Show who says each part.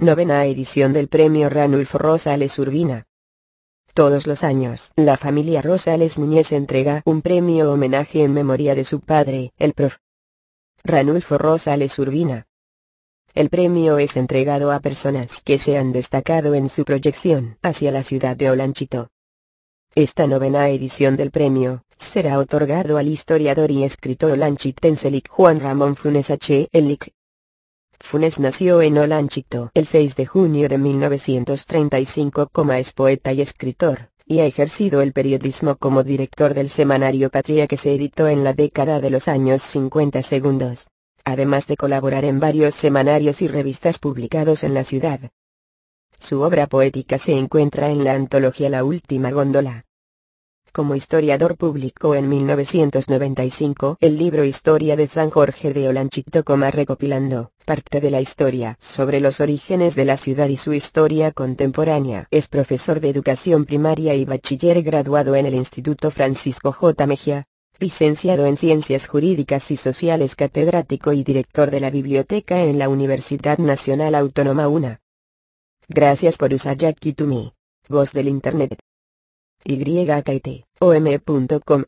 Speaker 1: Novena edición del Premio Ranulfo Rosales Urbina. Todos los años, la familia Rosales Núñez entrega un premio homenaje en memoria de su padre, el prof. Ranulfo Rosales Urbina. El premio es entregado a personas que se han destacado en su proyección hacia la ciudad de Olanchito. Esta novena edición del premio, será otorgado al historiador y escritor olanchitense Lic Juan Ramón Funes H. Elic. Funes nació en Olanchito el 6 de junio de 1935 como es poeta y escritor, y ha ejercido el periodismo como director del semanario Patria que se editó en la década de los años 50 segundos, además de colaborar en varios semanarios y revistas publicados en la ciudad. Su obra poética se encuentra en la antología La Última Góndola. Como historiador publicó en 1995 el libro Historia de San Jorge de Olanchito coma recopilando parte de la historia sobre los orígenes de la ciudad y su historia contemporánea. Es profesor de educación primaria y bachiller graduado en el Instituto Francisco J. Mejía, licenciado en Ciencias Jurídicas y Sociales catedrático y director de la biblioteca en la Universidad Nacional Autónoma UNA. Gracias por usar Jackie to Me, voz del Internet. YKT, om.com